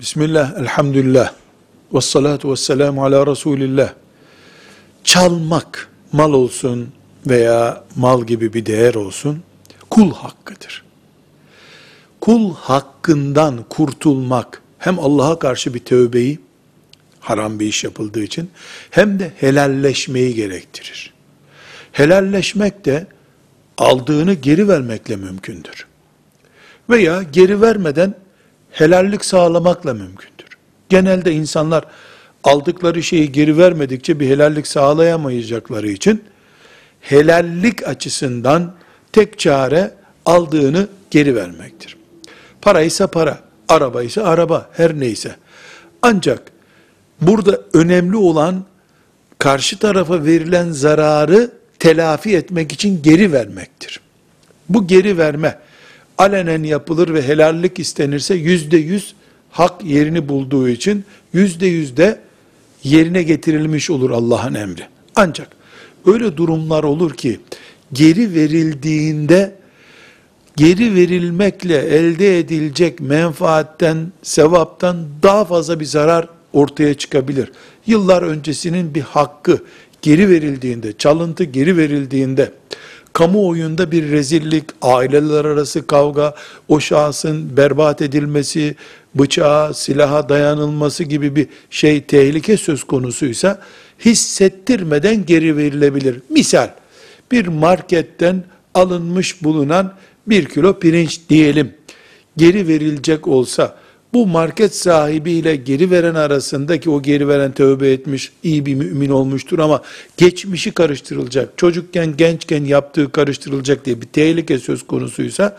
Bismillah, elhamdülillah, ve salatu ve selamu ala Resulillah. Çalmak, mal olsun veya mal gibi bir değer olsun, kul hakkıdır. Kul hakkından kurtulmak, hem Allah'a karşı bir tövbeyi, haram bir iş yapıldığı için, hem de helalleşmeyi gerektirir. Helalleşmek de, aldığını geri vermekle mümkündür. Veya geri vermeden, helallik sağlamakla mümkündür. Genelde insanlar aldıkları şeyi geri vermedikçe bir helallik sağlayamayacakları için helallik açısından tek çare aldığını geri vermektir. Para ise para, araba ise araba, her neyse. Ancak burada önemli olan karşı tarafa verilen zararı telafi etmek için geri vermektir. Bu geri verme alenen yapılır ve helallik istenirse yüzde yüz hak yerini bulduğu için yüzde yüzde yerine getirilmiş olur Allah'ın emri. Ancak öyle durumlar olur ki geri verildiğinde geri verilmekle elde edilecek menfaatten, sevaptan daha fazla bir zarar ortaya çıkabilir. Yıllar öncesinin bir hakkı geri verildiğinde, çalıntı geri verildiğinde kamuoyunda bir rezillik, aileler arası kavga, o şahsın berbat edilmesi, bıçağa, silaha dayanılması gibi bir şey tehlike söz konusuysa hissettirmeden geri verilebilir. Misal bir marketten alınmış bulunan bir kilo pirinç diyelim geri verilecek olsa bu market sahibiyle geri veren arasındaki o geri veren tövbe etmiş, iyi bir mümin olmuştur ama geçmişi karıştırılacak, çocukken, gençken yaptığı karıştırılacak diye bir tehlike söz konusuysa,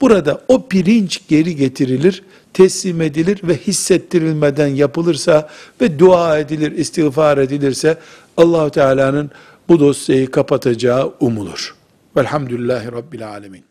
burada o pirinç geri getirilir, teslim edilir ve hissettirilmeden yapılırsa ve dua edilir, istiğfar edilirse, allah Teala'nın bu dosyayı kapatacağı umulur. Velhamdülillahi Rabbil Alemin.